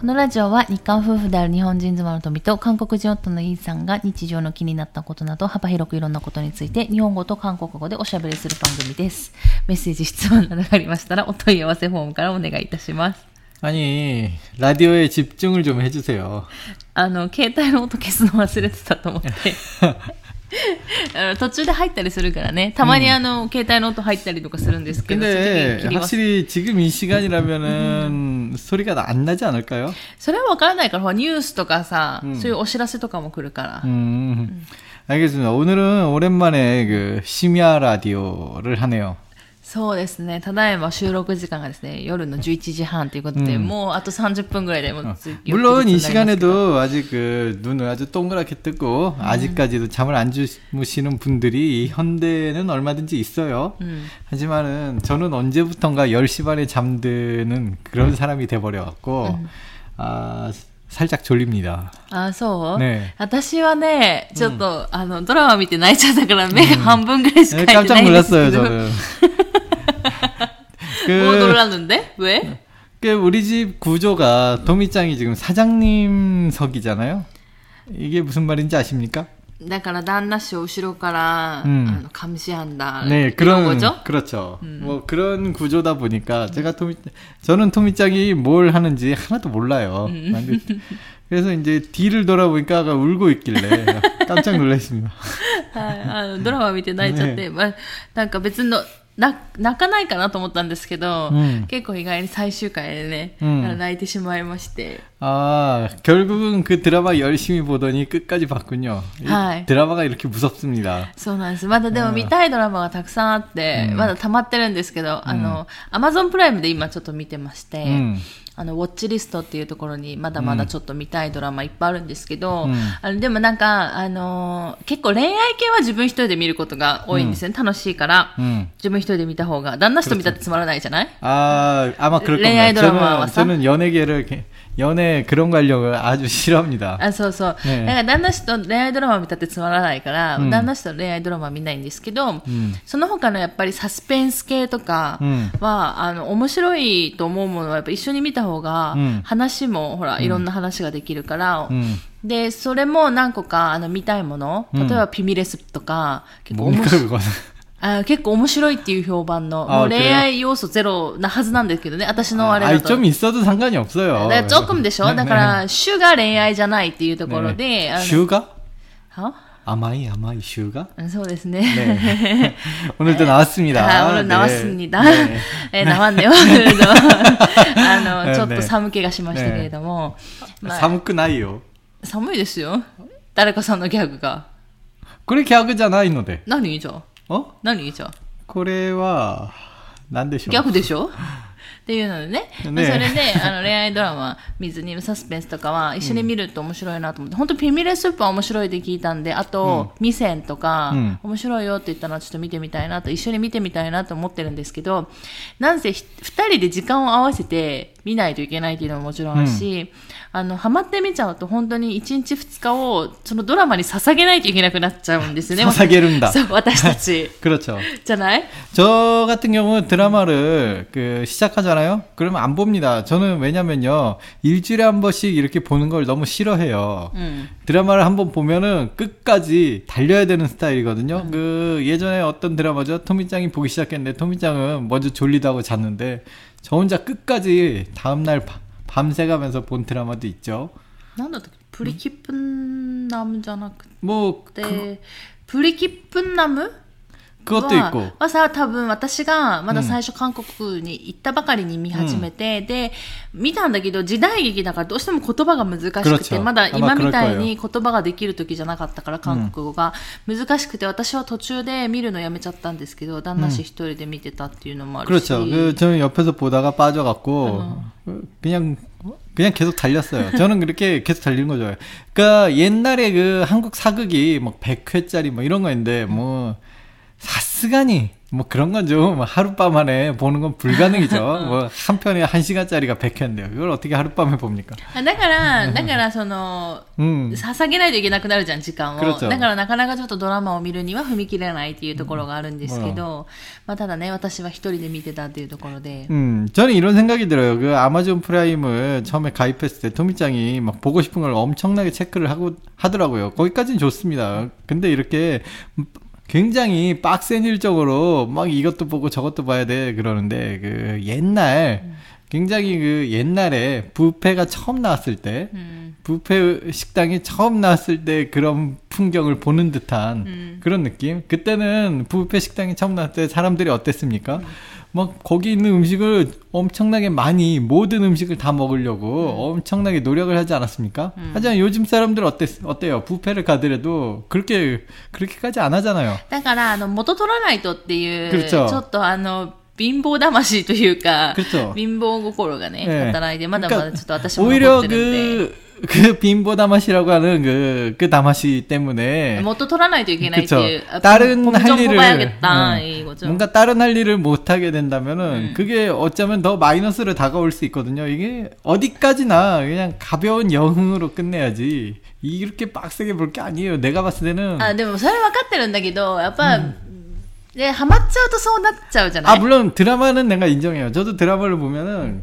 このラジオは日韓夫婦である日本人妻の富と韓国人夫のイーさんが日常の気になったことなど幅広くいろんなことについて日本語と韓国語でおしゃべりする番組です。メッセージ、質問などがありましたらお問い合わせフォームからお願いいたします。 아니, 라디오에 집중을 좀 해주세요. あの、携帯の音消すの忘れてたと思って。 あの途中で入ったりするからね。たまにあの、携帯の音入ったりとかするんですけど、そういう時 근데 に切ります 확실히 지금 이 시간이라면은 소리가 안 나지 않을까요? それはわからないから、ほらニュースとかさ、うんそういうお知らせとかも来るから。 음, 알겠습니다. 오늘은 오랜만에 그 심야 라디오를 하네요. そうですね。ただいま収録時間がですね、夜の11時半ということで、うんもうあと30分ぐらいでもうつ、 물론 翌 이 日になりますけど 시간에도 아직 그 눈을 아주 동그랗게 뜨고 아직까지도 잠을 안 주무시는 분들이 이 현대는 얼마든지 있어요. うん。 하지만은 저는 언제부턴가 10시 반에 잠드는 그런 사람이 돼버려갖고 아 살짝 졸립니다. あ、そう、ね私はね、ちょっと、あの、ドラマ見て泣いちゃったから目が半分ぐらいしか 네, 開いてな 깜짝 いんですけ 놀랐어요 ど。 저는. もう乗 그, らぬんで왜 그 우리 집 구조가 도미짱이 지금 사장님석이잖아요. 이게 무슨 말인지 아십니까? だから旦那氏を後ろから、うんあの、監視한다 네, 그런 그런 거죠? 그렇죠. 뭐 그런 구조다 보니까 제가 토미 저는 토미짱이 뭘 하는지 하나도 몰라요. 근데 그래서 이제 뒤를 돌아보니까 아까 울고 있길래 깜짝 놀랐습니다. はい、あの、ドラマ見て泣いちゃって、まあ、なんか別の、な 泣かないかなと思ったんですけど、うん結構意外に最終回でね、うんあの泣いてしまいまして、 아 결국은 그 드라마 열심히 보더니 끝까지 봤군요. 이 하이. 드라마가 이렇게 무섭습니다. そうなんです。まだでも見たいドラマがたくさんあって、うんまだ溜まってるんですけど、あの、アマゾンプライムで今ちょっと見てまして、 음. あの、ウォッチリストっていうところにまだまだちょっと見たいドラマいっぱいあるんですけど、うんあのでもなんか、あのー結構恋愛系は自分一人で見ることが多いんですよね。楽しいから。 음. 自分一人で見た方が、旦那氏と見たってつまらないじゃない 아 아마 그럴恋愛 겁니다. ドラマは 저는 さ 저는 연예계를 게- 연애 그런 관련을 아주 싫어합니다. あ、そうそう。ねだから旦那氏と恋愛ドラマ見たってつまらないから、うん旦那氏と恋愛ドラマは見ないんですけど、んその他のやっぱりサスペンス系とかうんは、あの、面白いと思うものはやっぱ一緒に見た方が、うん話も、ほら、いろんな話ができるから、 음. で、それも何個か、あの、見たいもの、うん例えばピミレスとか、結構面 뭡니까 白い。 그거는? あ結構面白いっていう評判の、あもう恋愛要素ゼロなはずなんですけどね、私のあれだ 아니 と。 좀 있어도 상관이 없어요. だから조금でしょ 네, だから、主が恋愛じゃないっていうところで、 네. あの 슈가? は 아마이 아마이 슈가? うんそうですね。 네. 오늘도 나왔습니다. はい、俺、 네. 直すにだ。 네. え、なわんだよ。あの、ねちょっと寒気がしましたけれども。まあ 사무크 나이요. 寒いですよ。誰かさんのギャグが。 그래 개그잖아 이노데. 何じゃあ お何？じゃこれは、なんでしょう？ギャグでしょ？っていうのでね、ねそれであの恋愛ドラマ、水にサスペンスとかは一緒に見ると面白いなと思って、うん、本当、ピミレスープは面白いって聞いたんで、あと、ミセンとか、うん、面白いよって言ったのはちょっと見てみたいなと、一緒に見てみたいなと思ってるんですけど、なんせ2人で時間を合わせて 見ないといけないっていうのももちろんあるし、あの、ハマって見ちゃうと本当に1日2日を、そのドラマに捧げないといけなくなっちゃうんですよね。 捧げるんだそう、私たち。 그렇죠. じゃない 저 같은 경우 드라마를 그 시작하잖아요. 그러면 안 봅니다. 저는 왜냐면요 일주일에 한 번씩 이렇게 보는 걸 너무 싫어해요. うん。 드라마를 한 번 보면은 끝까지 달려야 되는 스타일이거든요. 그 예전에 어떤 드라마죠? 토미짱이 보기 시작했는데 토미짱은 먼저 졸리다고 잤는데 저 혼자 끝까지 다음날 밤새가면서 본 드라마도 있죠. 나는 불이 음. 깊은 음? 나무잖아. 그때 뭐 그... 불이 깊은 나무? は 있고 はさ、多分私がまだ最初韓国に行ったばかりに見始めて、で、見たんだけど時代劇だからどうしても言葉が難しく 그렇 て、 죠 まだ今みたい 아마 に言葉ができる時じゃなかったから韓国語が難しくて、私は途中で見るのやめちゃったんですけど、旦那氏一人で見てたっていうのもあるし。 그렇죠. 그 저는 옆에서 보다가 빠져갖고 그냥 그냥 계속 달렸어요. 저는 그렇게 계속 달리는 거 좋아해요. 그러니까 옛날에 그 한국 사극이 막 100회짜리 뭐 이런 거였는데 뭐 사스가니 뭐 그런 건 좀 하룻밤 안에 보는 건 불가능이죠. 뭐 한 편에 한 시간짜리가 100회인데요. 이걸 어떻게 하룻밤에 봅니까? あだから、だからその、 음. 捧げないといけなくなるじゃん、時間を。 그렇죠 だからなかなかちょっとドラマを見るには踏み切れないっていうところがあるんですけど、まあただね、私は一人で見てたっていうところで。 음, 저는 이런 생각이 들어요. 그 아마존 프라임을 처음에 가입했을 때 토미짱이 막 보고 싶은 걸 엄청나게 체크를 하고 하더라고요. 거기까지는 좋습니다. 근데 이렇게 굉장히 빡센 일적으로 막 이것도 보고 저것도 봐야 돼 그러는데 그 옛날 굉장히 그 옛날에 부페가 처음 나왔을 때 음. 부페 식당이 처음 나왔을 때 그런 풍경을 보는 듯한 음. 그런 느낌. 그때는 부페 식당이 처음 나왔을 때 사람들이 어땠습니까? 막 거기 있는 음식을 엄청나게 많이 모든 음식을 다 먹으려고 엄청나게 노력을 하지 않았습니까? 하지만 요즘 사람들 어땠 어때요? 부페를 가더라도 그렇게 그렇게까지 안 하잖아요. だから、あの、元取らないとっていう、 그렇죠 ちょっとあの、貧乏魂というか、 그렇죠 貧乏心がね、 예. 働いて、まだまだ 그러니까 ちょっと私も残 오히려 ってるんで。 그, 그 빈보 다마시라고 하는 그, 그 다마시 때문에 元取らないといけないっていう 그쵸. 、 다른 봄 할 좀 일을 뽑아야겠다, 음, 이거죠. 뭔가 다른 할 일을 못 하게 된다면은 그게 어쩌면 더 마이너스로 다가올 수 있거든요. 이게 어디까지나 그냥 가벼운 영흥으로 끝내야지 이렇게 빡세게 볼 게 아니에요. 내가 봤을 때는 あ、でもそれ分かってるんだけど、やっぱ、ね、ハマっちゃうとそうなっちゃうじゃな 아 い 물론 드라마는 내가 인정해요. 저도 드라마를 보면은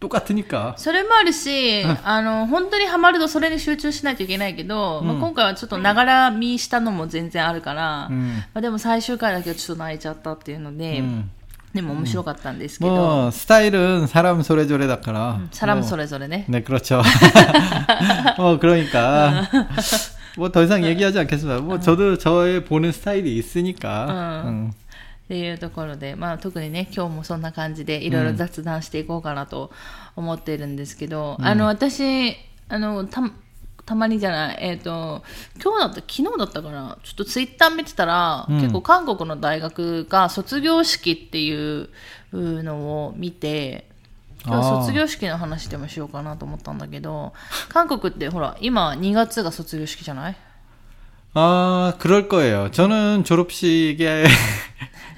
똑같으니까. それもあるし、あの、本当にハマるとそれに集中しないといけないけど、まあ、今回はちょっとながら見したのも全然あるから、うんまあ、でも最終回だけはちょっと泣いちゃったっていうので、 음. でも面白かったんですけど、 뭐 스타일은 사람 소래조래다카라. サラム 뭐 それぞれね。 네, 그렇죠. 어, 그러니까. 뭐 더 이상 얘기하지 않겠습니다. 뭐 저도 저의 보는 스타일이 있으니까. 음. 음. っていうところで、まあ特にね、今日もそんな感じでいろいろ雑談していこうかなと思ってるんですけど、あの、私、あの、た、たまにじゃない、えっ、と、今日だった、昨日だったかな、ちょっとツイッター見てたら、うん結構韓国の大学が卒業式っていうのを見て、今日あー卒業式の話でもしようかなと思ったんだけど、韓国ってほら、今2月が卒業式じゃない 아, 그럴 거예요. 저는 졸업식에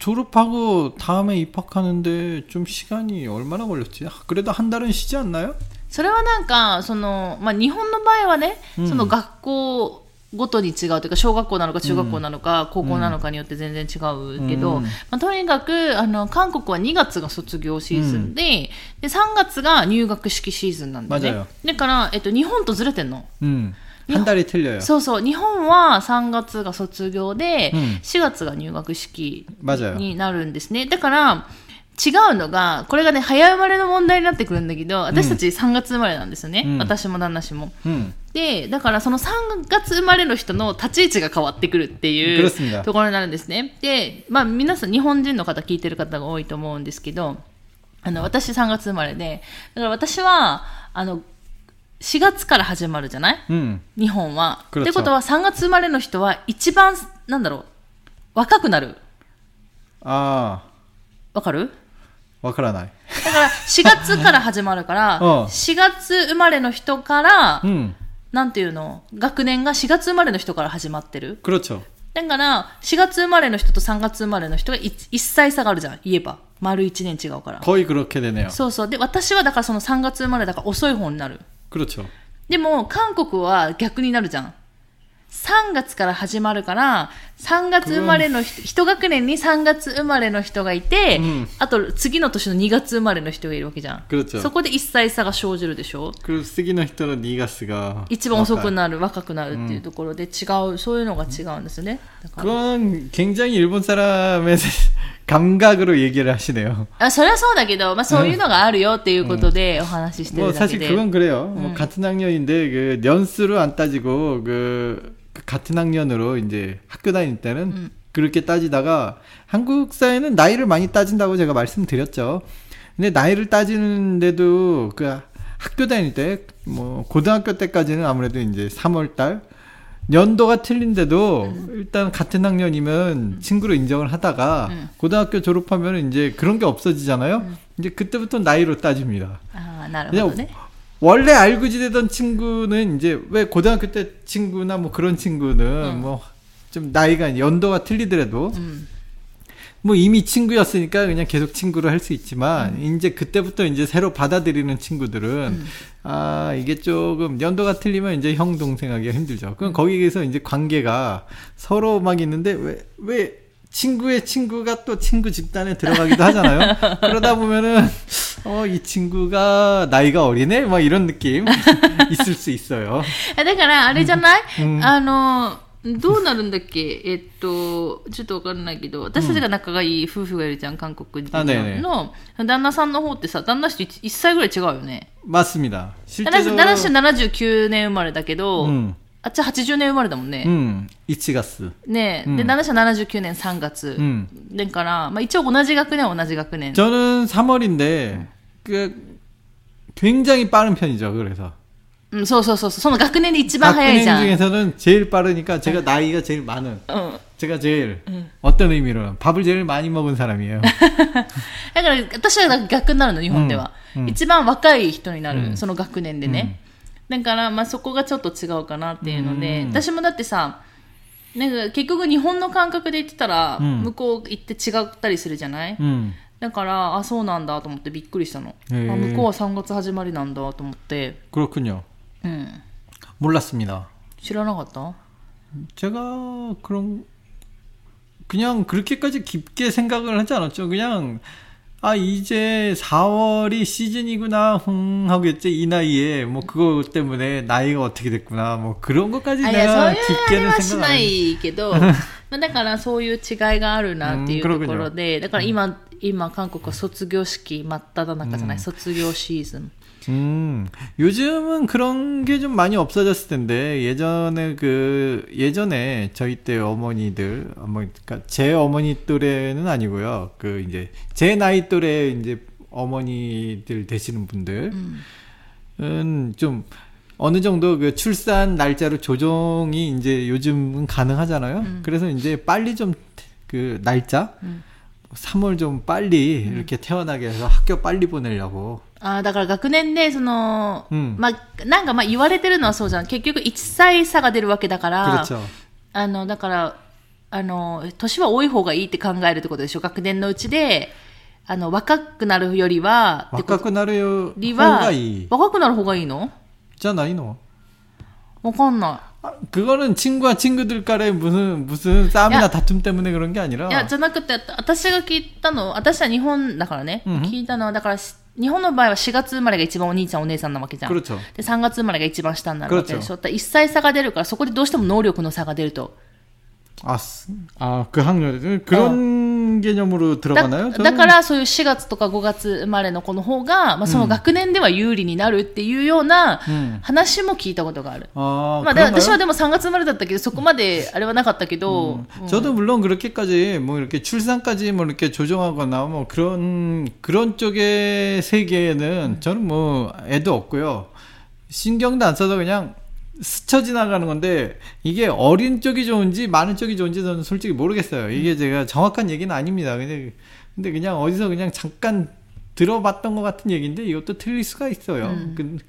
졸업하고 다음에 입학하는데 좀 시간이 얼마나 걸렸지? 아, 그래도 한 달은 쉬지 않나요? それはなんか、その、まあ、日本の場合はね、うんその学校ごとに違うというか、小学校なのか中学校なのか、高校なのかによって全然違うけど、うんまあ、とにかく、あの、韓国は2月が卒業シーズンで、で、3月が入学式シーズンなんだよね 맞아요 。だから、えっと、日本とずれてんの。 음, 한 달이 틀려요. そうそう、日本は3月が卒業で、うん4月が入学式 맞아요. になるんですね。だから、違うのが、これがね、早生まれの問題になってくるんだけど、私たち3月生まれなんですよね。うん私も旦那氏も。 음, で、だからその3月生まれの人の立ち位置が変わってくるってい 그렇습니다 うところになるんですね。で、まあ皆さん日本人の方聞いてる方が多いと思うんですけど、あの、私3月生まれで、だから私は、あの、 4月から始まるじゃない、うん、日本は。ってことは3月生まれの人は一番、なんだろう、若くなる？ああ。わかる？わからない。だから4月から始まるから、4月生まれの人から、うん、なんていうの、学年が4月生まれの人から始まってる。だから、4月生まれの人と3月生まれの人が 1, 1歳差があるじゃん、言えば。丸1年違うから。恋黒けでね。そうそう。で、私はだからその3月生まれだから遅い方になる。 그렇죠. でも、韓国は逆になるじゃん。 3月から始まるから、3月生まれの人、一学年に3月生まれの人がいて、うんあと次の年の2月生まれの人がいるわけじゃん。 그렇죠. そこで1歳差が生じるでしょ 그次の人の2月が一番遅くなる、若くなるっていうところで違う、そういうのが違うんですよね。だから 그건 굉장히 일본 사람의 감각으로 얘기를 하시네요. あそれはそうだけど、まあそういうのがあるよっていうことでお話しして 뭐 るだけ 사실 で。 그건 그래요. 뭐 같은 학년인데 그 년수로 안 따지고 그, 그 같은 학년으로 이제 학교 다닐 때는 그렇게 따지다가 한국 사회는 나이를 많이 따진다고 제가 말씀드렸죠. 근데 나이를 따지는데도 그 학교 다닐 때 뭐 고등학교 때까지는 아무래도 이제 3월 달 연도가 틀린데도 음. 일단 같은 학년이면 음. 친구로 인정을 하다가 음. 고등학교 졸업하면 이제 그런 게 없어지잖아요. 음. 이제 그때부터 나이로 따집니다. 아, 나름대로. 네. 원래 알고 지내던 친구는 이제 왜 고등학교 때 친구나 뭐 그런 친구는 음. 뭐좀 나이가 연도가 틀리더라도 음. 뭐 이미 친구였으니까 그냥 계속 친구로 할 수 있지만 음. 이제 그때부터 이제 새로 받아들이는 친구들은 음. 아 이게 조금 연도가 틀리면 이제 형 동생하기가 힘들죠. 그럼 거기에서 이제 관계가 서로 막 있는데 왜왜 왜 친구의 친구가 또 친구 집단에 들어가기도 하잖아요. 그러다 보면은 어, 이 친구가 나이가 어리네? 막 이런 느낌 있을 수 있어요. 그러니까, 아니잖아요. 음. 아, どうなるんだっけえっと、ちょっとわかんないけど、私たちが仲がいい夫婦がいるじゃん、韓国人あねえねえの、旦那さんの方ってさ、旦那氏と 1, 歳ぐらい違うよね。 맞습니다. 旦那氏 실제로 旦那氏79年生まれだけど、 음, あっちは80年生まれだもんね。 음, 이치가스. ねえ、うんで、旦那氏は79年3月。 음. だから、まあ一応同じ学年は同じ学年。 저는 3월인데 그 굉장히 빠른 편이죠. 그래서 うん、そうそうそうそう。その学年で一番早い 학년 じゃん。 중에서는 제일 빠르니까 제가 나이가 제일 많은 うん。 제가 제일 어떤 의미로 밥을 제일 많이 먹은 사람이에요. だから、私は逆になるの、日本では。うんうん一番若い人になる、うんその学年でね。だから、まあそこがちょっと違うかなっていうので、うん私もだってさ、なんか結局日本の感覚で言ってたら、うん向こう行って違ったりするじゃない、 음. だから、あ、そうなんだと思ってびっくりしたの。あへー向こうは3月始まりなんだと思って、 그렇군요. うん。 몰랐습니다. 知らなかった 제가 그런 그냥 그렇게까지 깊게 생각을 하지 않았죠. 그냥 아 이제 4월이 시즌이구나 흥 하겠지 이 나이에 뭐 그거 때문에 나이가 어떻게 됐구나 뭐 그런 것까지 あいや、そう 내가 いうあれ 깊게는 はし 생각 な 안 했 いけど、まあだからそういう違いがあるなっていうところで、だから今、今韓国は卒業式真っ只中じゃない、卒業シーズン。 음, 요즘은 그런 게 좀 많이 없어졌을 텐데, 예전에 그, 예전에 저희 때 어머니들, 어머니, 그니까 제 어머니 또래는 아니고요. 그 이제, 제 나이 또래 이제 어머니들 되시는 분들은 좀, 어느 정도 그 출산 날짜로 조정이 이제 요즘은 가능하잖아요. 그래서 이제 빨리 좀 그 날짜, 3월 좀 빨리 이렇게 태어나게 해서 학교 빨리 보내려고. ああ、だから学年で、その、うんまあ、なんかまあ言われてるのはそうじゃん。結局1歳差が出るわけだから、 그렇죠. あの、だから、あの、年は多い方がいいって考えるってことでしょ。学年のうちで、あの、若くなるよりは、ってこと 若くなるよりは方がいい。若くなる方がいいのじゃないのわかんな 아, 그거는 친구와 친구들 간에 무슨 무슨 싸움이나 야. 다툼 때문에 그런 게 아니라 い。いや、じゃなくて、私が聞いたの、私は日本だからね、うん聞いたのは、だから、し日本の場合は4月生まれが一番お兄ちゃんお姉さんなわけじゃん。 그렇죠. で、3月生まれが一番下になるわけでしょ。 그렇죠. だから1歳差が出るから、そこでどうしても能力の差が出ると。 아, 스- 아, 그 학년 그런 개념으로 だ 들어가나요? だから、そういう4月とか5月生まれの子の方が、まあ、その学年では有利になるっていうようなうん話も聞いたことがある。 아, まあ、で 그런가요? 私はでも3月生まれだったけど、そこまであれはなかったけど、 저도 물론 그렇게까지 뭐 이렇게 출산까지 뭐 이렇게 조정하거나 뭐 그런 그런 쪽의 세계에는 저는 뭐 애도 없고요. 신경도 안 써서 그냥 스쳐 지나가는 건데 이게 어린 쪽이 좋은지 많은 쪽이 좋은지 저는 솔직히 모르겠어요. 이게 제가 정확한 얘기는 아닙니다. 근데 근데 그냥 어디서 그냥 잠깐 들어봤던 것 같은 얘기인데 이것도 틀릴 수가 있어요. 음. 근-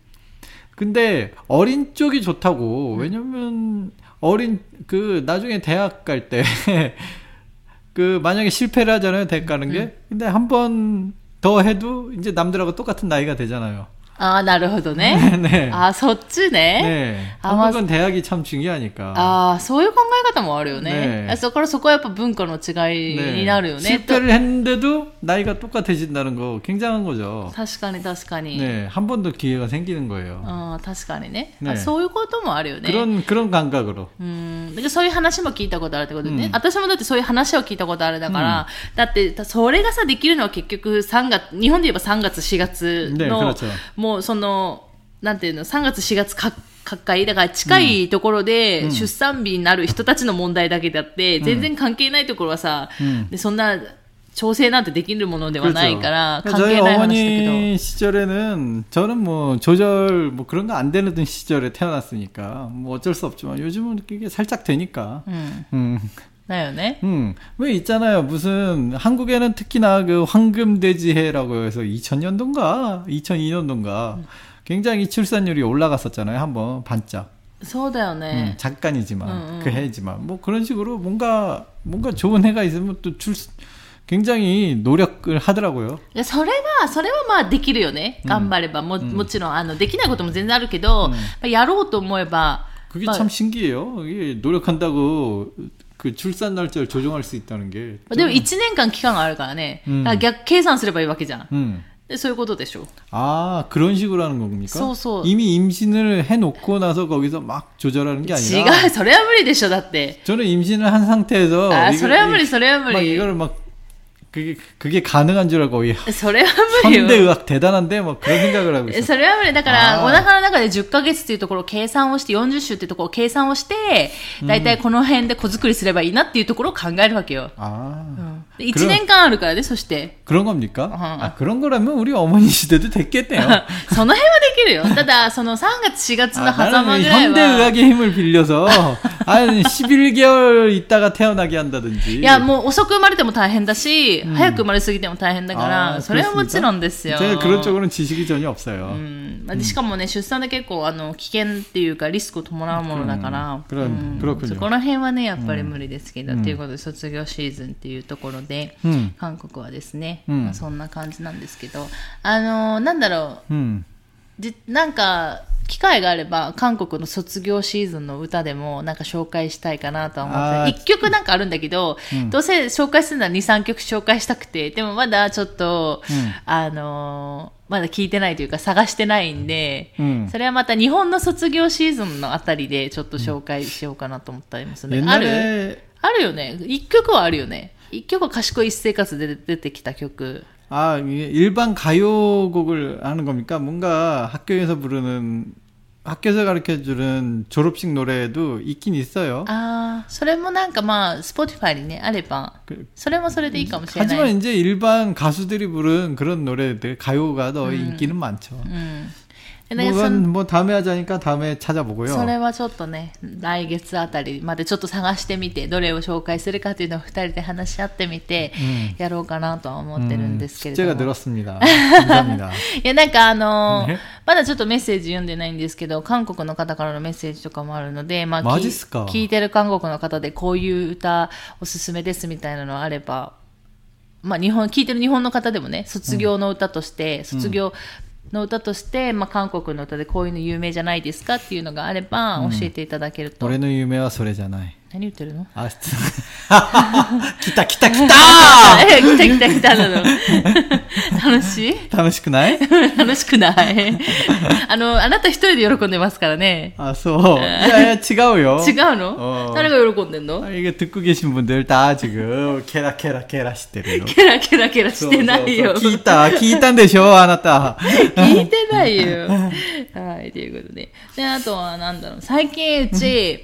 근데 어린 쪽이 좋다고 왜냐면 어린 그 나중에 대학 갈 때 그 만약에 실패를 하잖아요 대학 가는 게 근데 한 번 더 해도 이제 남들하고 똑같은 나이가 되잖아요 ああ、なるほどね。 네. ああ、そっちね。 네. 아, 맞- 한국은 대학이 참 중요하니까. ああ、そういう考え方もあるよね。ねあそこからそこはやっぱ文化の違いになるよね。と 실패를 했는데도 나이가 똑같아진다는 거 굉장한 거죠. 確かに確かに。 네, 한 번 더 기회가 생기는 거예요. ああ、確かにねねあそういうこともあるよね。 그런 그런 감각으로. うん。だからそういう話も聞いたことあるってことでね。うん私もだってそういう話を聞いたことあるだから、だってそれがさ、できるのは結局3月、日本で言えば3月、4月ねの、 그렇죠 もうその、なんていうの、3月、4月か、各界だから近いところで出産日になる人たちの問題だけであって、全然関係ないところはさ、うんでそんな調整なんてできるものではないから、 그렇죠. 関 저희 係ない話だけど。 어머니 시절에는 저는 뭐 조절 뭐 그런 거 안 되는 시절에 태어났으니까 뭐 어쩔 수 없지만 요즘은 이게 살짝 되니까. うん。 음. だよね。 음. 왜 있잖아요. 무슨 한국에는 특히나 그 황금돼지해라고 해서 2000년도인가 2002년도인가 굉장히 출산율이 올라갔었잖아요. 한번 반짝. そうだよ 음, ね。 잠깐이지만 응, 응. 그 해지만 뭐 그런 식으로 뭔가 뭔가 좋은 해가 있으면 또 출 굉장히 노력을 하더라고요. いやそれは、それはまあできるよね。頑張れば。ももちろん、あの、できないことも全然あるけど、まあやろうと思えば、 그게 막- 참 신기해요. 이게 노력한다고 그 출산 날짜를 조정할 수 있다는 게. でも1年間期間があるからね。うんだから逆計算すればいいわけじゃん。 음. でそういうことでしょ。 아 그런 식으로 하는 겁니까? 소, 소. 이미 임신을 해놓고 나서 거기서 막 조절하는 게 違 아니라. う、それは無理でしょ、だって。 저는 임신을 한 상태에서 あ、 이거- それは無理、それは無 막 理。 이거를 막 그게 그게 가능한 줄 알고 이 それは無理 현대 よ。 의학 대단한데 뭐 그런 생각을 하고 있어요. それは無理。だから、あーお腹の中で10ヶ月っていうところを計算をして、40週っていうところを計算をして、だいたいこの辺で子作りすればいいなっていうところを考えるわけよ。 아 で 1年間あるからね、そして。 그런 겁니까? 어허. 아 그런 거라면 우리 어머니 시대도 됐겠네요. その辺はできるよ。ただ、その3月、4月の 아, 狭間 나는 ぐらい 현대 は。 의학의 힘을 빌려서 한 11개월 있다가 태어나게 한다든지. いや、もう遅く生まれても大変だし、早く生まれすぎても大変だから、 아, それはもちろんですよ。 제가 그런 쪽으로는 지식이 전혀 없어요. うんまあでしかもね、出産で結構あの危険っていうかリスクを伴うものだから、うん그런 うん 그렇군요 そこら辺はね、やっぱり無理ですけど、っていうことで卒業シーズンっていうところ ので、うん、韓国はですね、うん。ま、そんな感じなんですけどあのー、なんだろう、うん、なんか機会があれば韓国の卒業シーズンの歌でもなんか紹介したいかなとは思って1曲なんかあるんだけど、うん、どうせ紹介するなら23曲紹介したくてでもまだちょっと、うん、あのー、まだ聞いてないというか探してないんで、うん、それはまた日本の卒業シーズンのあたりでちょっと紹介しようかなと思ったりもする、ね、ある？あるよね。1曲はあるよね。一曲は賢い生活で出てきた曲。 아 이게 일반 가요곡을 하는 겁니까? 뭔가 학교에서 부르는 학교에서 가르쳐 주는 졸업식 노래도 있긴 있어요. ああ、それもなんかまあ、Spotify にね、あれば、 그- それもそれでいいかもしれない。 하지만 이제 일반 가수들이 부른 그런 노래들 가요가 더 인기는 많죠. う 僕はもうダメ하자니까다음에찾아보고요それはちょっとね来月あたりまでちょっと探してみてどれを紹介するかというのを2人で話し合ってみてやろうかなとは思ってるんですけれども、니다 いやなんかあの、まだちょっとメッセージ読んでないんですけど韓国の方からのメッセージとかもあるのでまあ聞いてる韓国の方でこういう歌おすすめですみたいなのあればまあ、日本、聞いてる日本の方でもね、卒業の歌として、卒業の歌として、まあ、韓国の歌でこういうの有名じゃないですかっていうのがあれば教えていただけると、うん、俺の夢はそれじゃない。何言ってるの 아, 기타 기타 기타! え来た来た来たなの。楽しい 楽しくない? 楽しくないあの、あなた一人で喜んでますからね。 아, 소. 야야, 違うよ.違うの、어. 誰が喜んでんの 아, 이게 듣고 계신 분들 다 지금 케라 케라 케라 시대로. ケラケラケラしてないよ。 기타 기타인데쇼 아나타. 聞いてないよ。はい、ということで。で、あとは、なんだろう、最近うち、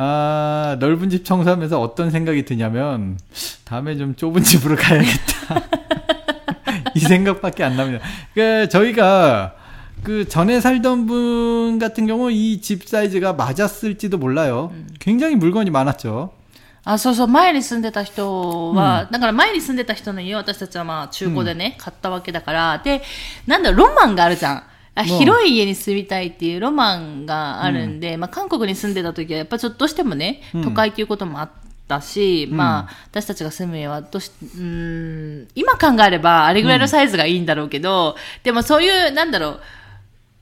아, 넓은 집 청소하면서 어떤 생각이 드냐면 다음에 좀 좁은 집으로 가야겠다. 이 생각밖에 안 납니다. 그 저희가 그 전에 살던 분 같은 경우 이 집 사이즈가 맞았을지도 몰라요. 굉장히 물건이 많았죠. あ、そうそう、前に住んでた人は、だから前に住んでた人の家を私たちはまあ中古でね、買ったわけだから、で、なんだろう、ロマンがあるじゃん。 あう。ん広い家に住みたいっていうロマンがあるんで、まあ韓国に住んでた時はやっぱちょっとどうしてもね、都会っていうこともあったし、まあ私たちが住む家はどうし、うーん、今考えればあれぐらいのサイズがいいんだろうけど、でもそういう、なんだろう、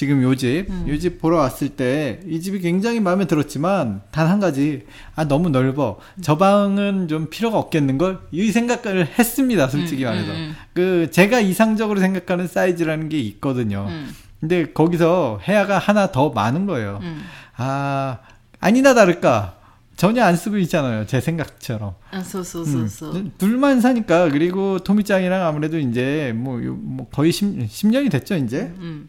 지금 요 집, 음. 요집 보러 왔을 때 이 집이 굉장히 마음에 들었지만 단 한 가지 아 너무 넓어 저 방은 좀 필요가 없겠는 걸 이 생각을 했습니다 솔직히 말해서 음, 음, 그 제가 이상적으로 생각하는 사이즈라는 게 있거든요. 근데 거기서 해야가 하나 더 많은 거예요. 아 아니나 다를까 전혀 안 쓰고 있잖아요. 제 생각처럼. 아, 소소소소. 음, 둘만 사니까 그리고 토미짱이랑 아무래도 이제 뭐, 뭐 거의 10, 년이 됐죠, 이제. 음.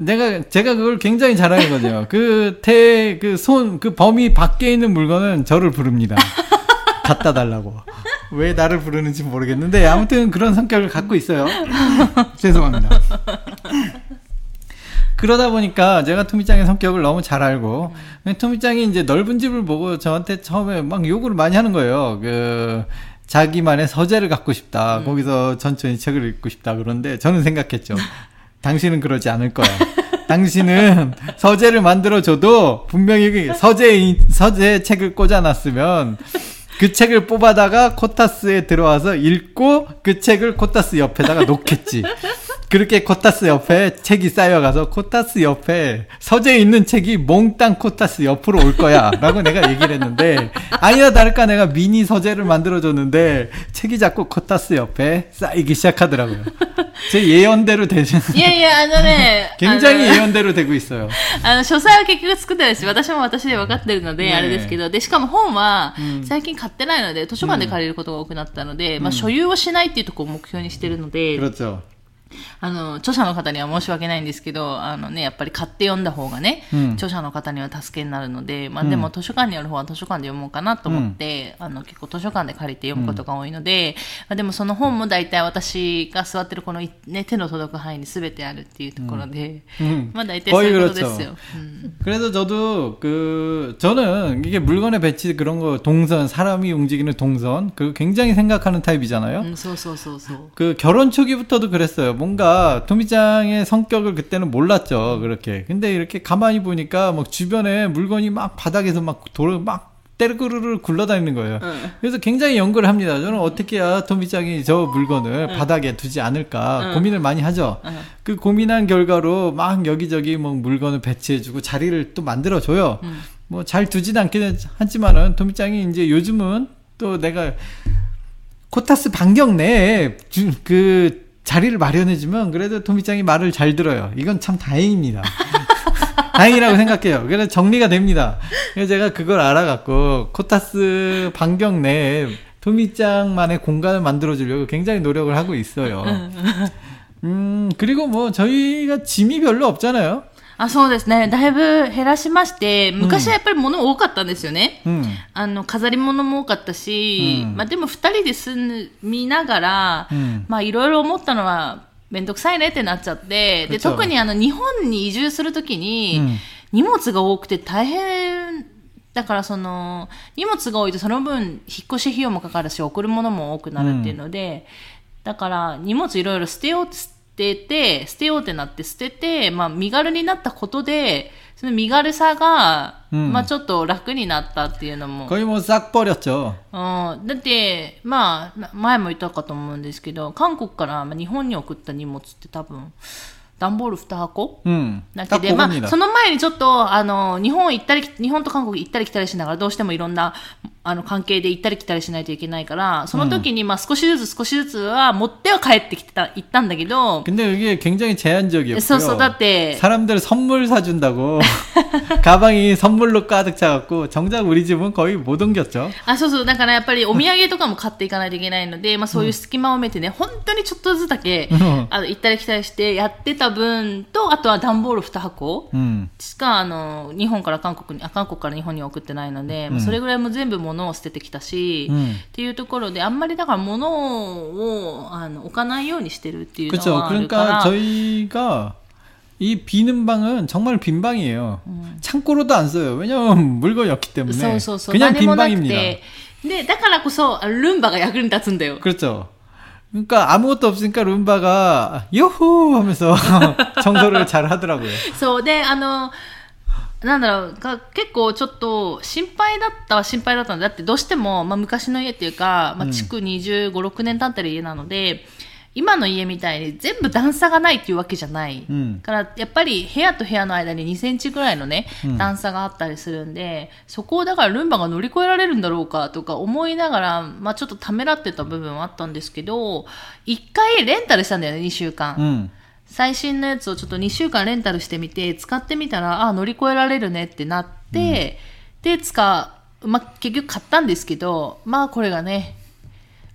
그- 내가 제가 그걸 굉장히 잘하거든요. 그태그손그 범위 밖에 있는 물건은 저를 부릅니다. 갖다 달라고. 왜 나를 부르는지 모르겠는데 아무튼 그런 성격을 갖고 있어요. 죄송합니다. 그러다 보니까 제가 토미짱의 성격을 너무 잘 알고 토미짱이 이제 넓은 집을 보고 저한테 처음에 막 요구를 많이 하는 거예요. 그 자기만의 서재를 갖고 싶다. 거기서 천천히 책을 읽고 싶다. 그런데 저는 생각했죠. 당신은 그러지 않을 거야. 당신은 서재를 만들어줘도 분명히 그 서재 서재 책을 꽂아놨으면 그 책을 뽑아다가 코타스에 들어와서 읽고 그 책을 코타스 옆에다가 놓겠지. 그렇게 코타스 옆에 책이 쌓여가서 코타스 옆에 서재에 있는 책이 몽땅 코타스 옆으로 올 거야. 라고 내가 얘기를 했는데, 아니나 다를까 내가 미니 서재를 만들어줬는데, 책이 자꾸 코타스 옆에 쌓이기 시작하더라고요. 제 예언대로 되는, いやいや、あのね、 굉장히 あの 예언대로 되고 있어요. あの、書斎は結局作ってるし、私も私で分かってるので、ねえあれですけど、で、しかも本はうん、最近買ってないので、図書館で借りることが多くなったので、まあ、所有をしないっていうところを目標にしてるので、 그렇죠. あの、著者の方には申し訳ないんですけど、あのね、やっぱり買って読んだ方がね、うん著者の方には助けになるので、まあうんでも図書館にある方は図書館で読もうかなと思って、あの、結構図書館で借りて読むことが多いので、まあでもその本も大体私が座ってるこのい、ね、手の届く範囲に全てあるっていうところで、 음. まあ大体そういうことです 거의 よ。うん。 그래서 저도 그 저는 이게 물건의 배치 그런 거 동선 사람이 움직이는 동선 그 굉장히 생각하는 타입이잖아요. うん、そうそうそうそう。 그 결혼 초기부터도 그랬어요. 뭔가 토미짱의 성격을 그때는 몰랐죠. 그렇게. 근데 이렇게 가만히 보니까 막 주변에 물건이 막 바닥에서 막 도로 막 때르르르 굴러다니는 거예요. 응. 그래서 굉장히 연구를 합니다. 저는 어떻게 해야 토미짱이 저 물건을 바닥에 두지 않을까 응. 고민을 많이 하죠. 응. 그 고민한 결과로 막 여기저기 뭐 물건을 배치해주고 자리를 또 만들어줘요. 응. 뭐잘 두진 않기는 하지만은 토미짱이 이제 요즘은 또 내가 코타스 반경 내에 주- 그 자리를 마련해주면 그래도 토미짱이 말을 잘 들어요. 이건 참 다행입니다. 다행이라고 생각해요. 그래서 정리가 됩니다. 그래서 제가 그걸 알아갖고 코타스 반경 내에 토미짱만의 공간을 만들어주려고 굉장히 노력을 하고 있어요. 음, 그리고 뭐 저희가 짐이 별로 없잖아요. あそうですね。だいぶ減らしまして昔はやっぱり物多かったんですよね、うん、あの飾り物も多かったし、うん、まあ、でも2人で住みながらいろいろ思ったのは面倒くさいねってなっちゃってで特にあの日本に移住するときに荷物が多くて大変だからその荷物が多いとその分引っ越し費用もかかるし送るものも多くなるっていうので、だから荷物いろいろ捨てようっててて、捨てようってなって捨てて、まあ身軽になったことで、その身軽さが、うん、まあちょっと楽になったっていうのも。これもざっぽりょっちょ。うん。だって、まあ、前も言ったかと思うんですけど、韓国から日本に送った荷物って多分、段ボール2箱 음. だ 딱 けで、ま 그겁니다. あ、その前にちょっと、あの、日本行ったり、日本と韓国行ったり来たりしながら、どうしてもいろんな、あの、関係で行ったり来たりしないといけないから、その時に、まあ、少しずつ少しずつは持っては帰ってきてた、行ったんだけど、 근데 그게 굉장히 제한적이었고요. そうそう、だって、 사람들 선물 사준다고 가방이 선물로 가득 차갖고 정작 우리 집은 거의 못 옮겼죠. あ、そうそう、だからやっぱりお土産とかも買っていかないといけないので、まあそういう隙間を埋めてね、本当にちょっとずつだけ、うんあの、行ったり来たりしてやってた 分と、あとは段ボール2箱 음. しか、あの、日本から韓国に、あ、韓国から日本に送ってないので、まあそれぐらいも全部物を捨ててきたし、うんっていうところで、あんまりだから物を、あの、置かないようにしてるっていうの 그렇죠. はあるから。 그러니까 저희가 이 비는 방은 정말 빈 방이에요. 창고로도 안 써요. 왜냐면 물건이 없기 때문에 そうそうそう。 그냥 何 빈 もなく 방입니다. て。で、だからこそ、あルンバが役に立つんだよ。 그렇죠. 그러니까 아무것도 없으니까 룸바가 요호 하면서 청소를 잘 하더라고요. そう。で、あの、なんだろう、が結構ちょっと心配だったは心配だったんだ。だってどうしても、まあ昔の家っていうか、まあ築25、6年経ってる家なので、 今の家みたいに全部段差がないっていうわけじゃない。うんから、やっぱり部屋と部屋の間に2センチぐらいのね、段差があったりするんで、そこをだからルンバが乗り越えられるんだろうかとか思いながら、まあちょっとためらってた部分はあったんですけど、一回レンタルしたんだよね、2週間。 음. 最新のやつをちょっと2週間レンタルしてみて、使ってみたら、あ、乗り越えられるねってなって、で、使う、まあ、結局買ったんですけど、まあ、これがね、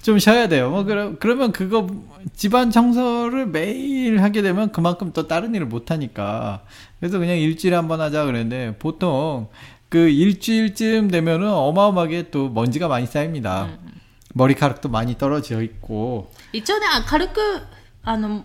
좀 쉬어야 돼요. 뭐 그럼 그러면 그거 집안 청소를 매일 하게 되면 그만큼 또 다른 일을 못 하니까. 그래서 그냥 일주일에 한 번 하자 그랬는데 보통 그 일주일쯤 되면은 어마어마하게 또 먼지가 많이 쌓입니다. 음. 머리카락도 많이 떨어져 있고. 이전에 아, 가르크 아, あの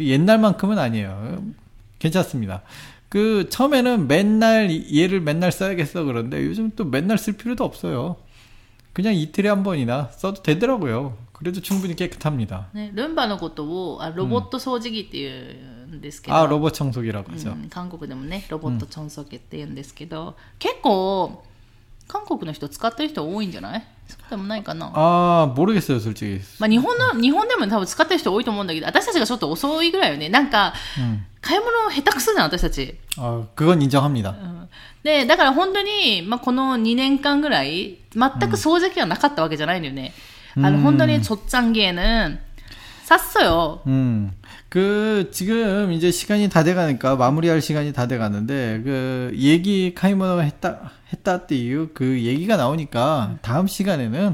옛날만큼은 아니에요. 괜찮습니다. 그, 처음에는 맨날, 얘를 맨날 써야겠어. 그런데 요즘 또 맨날 쓸 필요도 없어요. 그냥 이틀에 한 번이나 써도 되더라고요. 그래도 충분히 깨끗합니다. ね、ルンバのことをあロボット掃除機っていうんですけど、 아, 로봇 청소기라고 う 하죠. ん韓国でもね、ロボットチョンソケって言うんですけど、結構、韓国の人使ってる人多いんじゃない そうでもないかな。 아, 모르겠어요, 솔직히. まあ、日本の、日本でも多分使ってる人多いと思うんだけど、私たちがちょっと遅いぐらいよね。なんか、 음. 買い物下手くそじゃん、私たち。 아, 그건 인정합니다. うんで、だから本当に、まあ、この2年間ぐらい、全く掃除機はなかったわけじゃないんだよね。あの、本当に、초장기에는 샀어요. 음. 그 지금 이제 시간이 다 돼가니까 마무리할 시간이 다 돼가는데 그 얘기 카이머너가 했다 했다 때 이유 그 얘기가 나오니까 다음 시간에는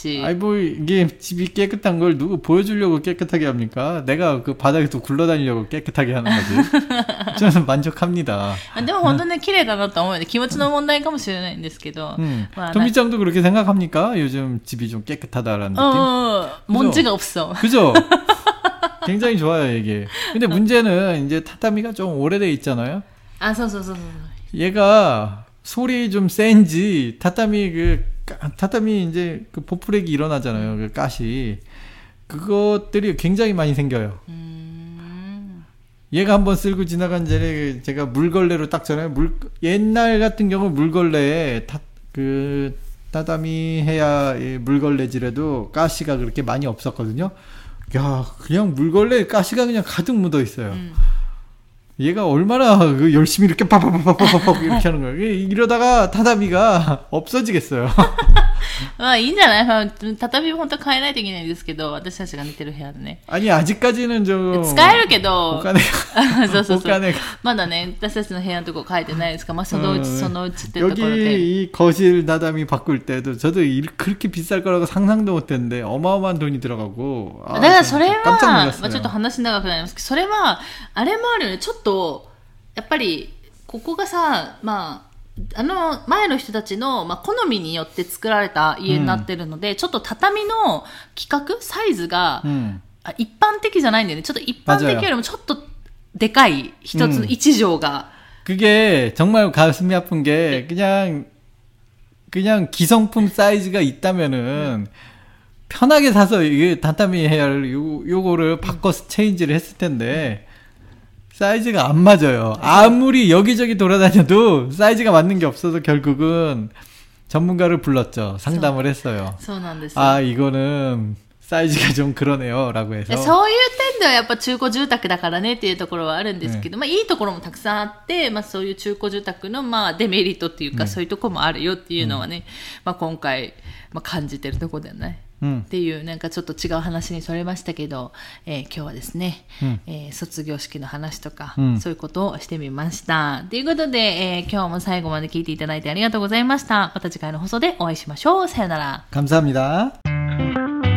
아이 뭐 이게 집이 깨끗한 걸 누구 보여주려고 깨끗하게 합니까? 내가 그 바닥에서 굴러다니려고 깨끗하게 하는 거지. 저는 만족합니다. あでも本当に綺麗だなと思うので気持ちの問題かもしれないんですけど、 음. まあな 토미짱도 그렇게 생각합니까? 요즘 집이 좀 깨끗하다라는 う 느낌? んうん먼지가 없어 그죠? 굉장히 좋아요 이게. 근데 문제는 이제 타타미가 좀 오래돼 있잖아요. あそうそうそうそう 얘가 소리 좀 센지 타타미 그 까- 타타미 이제 그 보풀액이 일어나잖아요. 그 가시 그것들이 굉장히 많이 생겨요. 음. 얘가 한번 쓸고 지나간 전에 제가 물걸레로 딱 전에 물 옛날 같은 경우 물걸레에 타, 그 타다미 해야 물걸레질에도 가시가 그렇게 많이 없었거든요. 야 그냥 물걸레 가시가 그냥 가득 묻어 있어요. 음. 얘가 얼마나 그 열심히 이렇게 파파파파파파 이렇게 하는. 이게 이러다가 타다미가 없어지겠어요. まあいいんじゃないまあ畳本当変えないといけないんですけど、私たちが寝てる部屋でね。 아니 아직까지는 좀 使えるけど、 오金がそうそう 오 そう。 金がまだね、私たちの部屋のとこ変えてないですかまあそのうち、うんそのうちってところで。 여기 이 거실 다다미 바꿀 때도 저도 이- 그렇게 비쌀 거라고 상상도 못했는데 어마어마한 돈이 들어가고 아, だからそれ 진짜 は、 깜짝 まあ、 놀랐어요. ちょっと話長くなりますけど、それは、あれもあるよね、ちょっと、やっぱり、ここがさ、まあ、 あの前の人たちの、まあ、好みによって作られた家になってるので、ちょっと畳の規格、サイズが、 음. あ一般的じゃないんだよね。ちょっと一般的よりもちょっとでかい一つの一畳が。 그게 정말 가슴이 아픈 게 그냥 그냥 기성품 사이즈가 있다면은 편하게 사서 이게 다타미 헤어를 요, 요거를 바꿔서 체인지를 했을 텐데 사이즈가 안 맞아요. 아무리 여기저기 돌아다녀도 사이즈가 맞는 게 없어서 결국은 전문가를 불렀죠. 상담을 했어요. そうなんですよ。 아 이거는 사이즈가 좀 그러네요라고 で 해서 そういう点ではやっぱ中古住宅だからねっていうところはあるんですけど、まあいいところもたくさんあって、まあそういう中古住宅のまあデメリットっていうか、そういうところもあるよっていうのはね、まあ今回、まあ感じてるところだよね。 음. っていうなんかちょっと違う話にそれましたけど、えー今日はですね、うんえー卒業式の話とか、うんそういうことをしてみました。ということで、えー今日も最後まで聞いていただいてありがとうございました。また次回の放送でお会いしましょう。さよなら。 감사합니다.